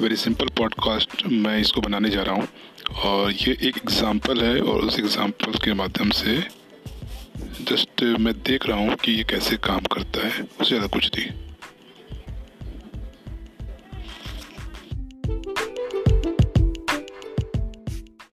Very simple podcast मैं इसको बनाने जा रहा हूँ। और ये एक एग्ज़ाम्पल है और उस एग्ज़ाम्पल के माध्यम से जस्ट मैं देख रहा हूँ कि ये कैसे काम करता है। उससे ज़्यादा कुछ नहीं।